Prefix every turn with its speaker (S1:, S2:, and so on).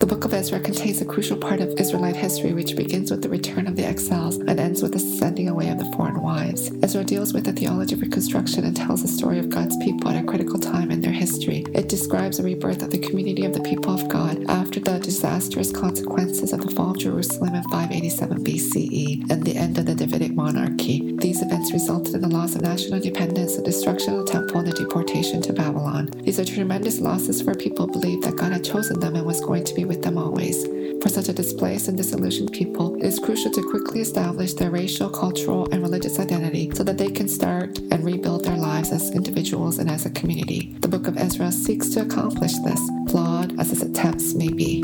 S1: The book of Ezra contains a crucial part of Israelite history, which begins with the return of the exiles and ends with the sending away of the foreign wives. Ezra deals with the theology of reconstruction and tells the story of God's people It describes a rebirth of the community of the people of God after the disastrous consequences of the fall of Jerusalem in 587 BCE and the end of the Davidic monarchy. These events resulted in the loss of national independence, the destruction of the temple, and the deportation to Babylon. These are tremendous losses for people who believed that God had chosen them and was going to be with them always. A displaced and disillusioned people, it is crucial to quickly establish their racial, cultural, and religious identity so that they can start and rebuild their lives as individuals and as a community. The book of Ezra seeks to accomplish this, flawed as its attempts may be.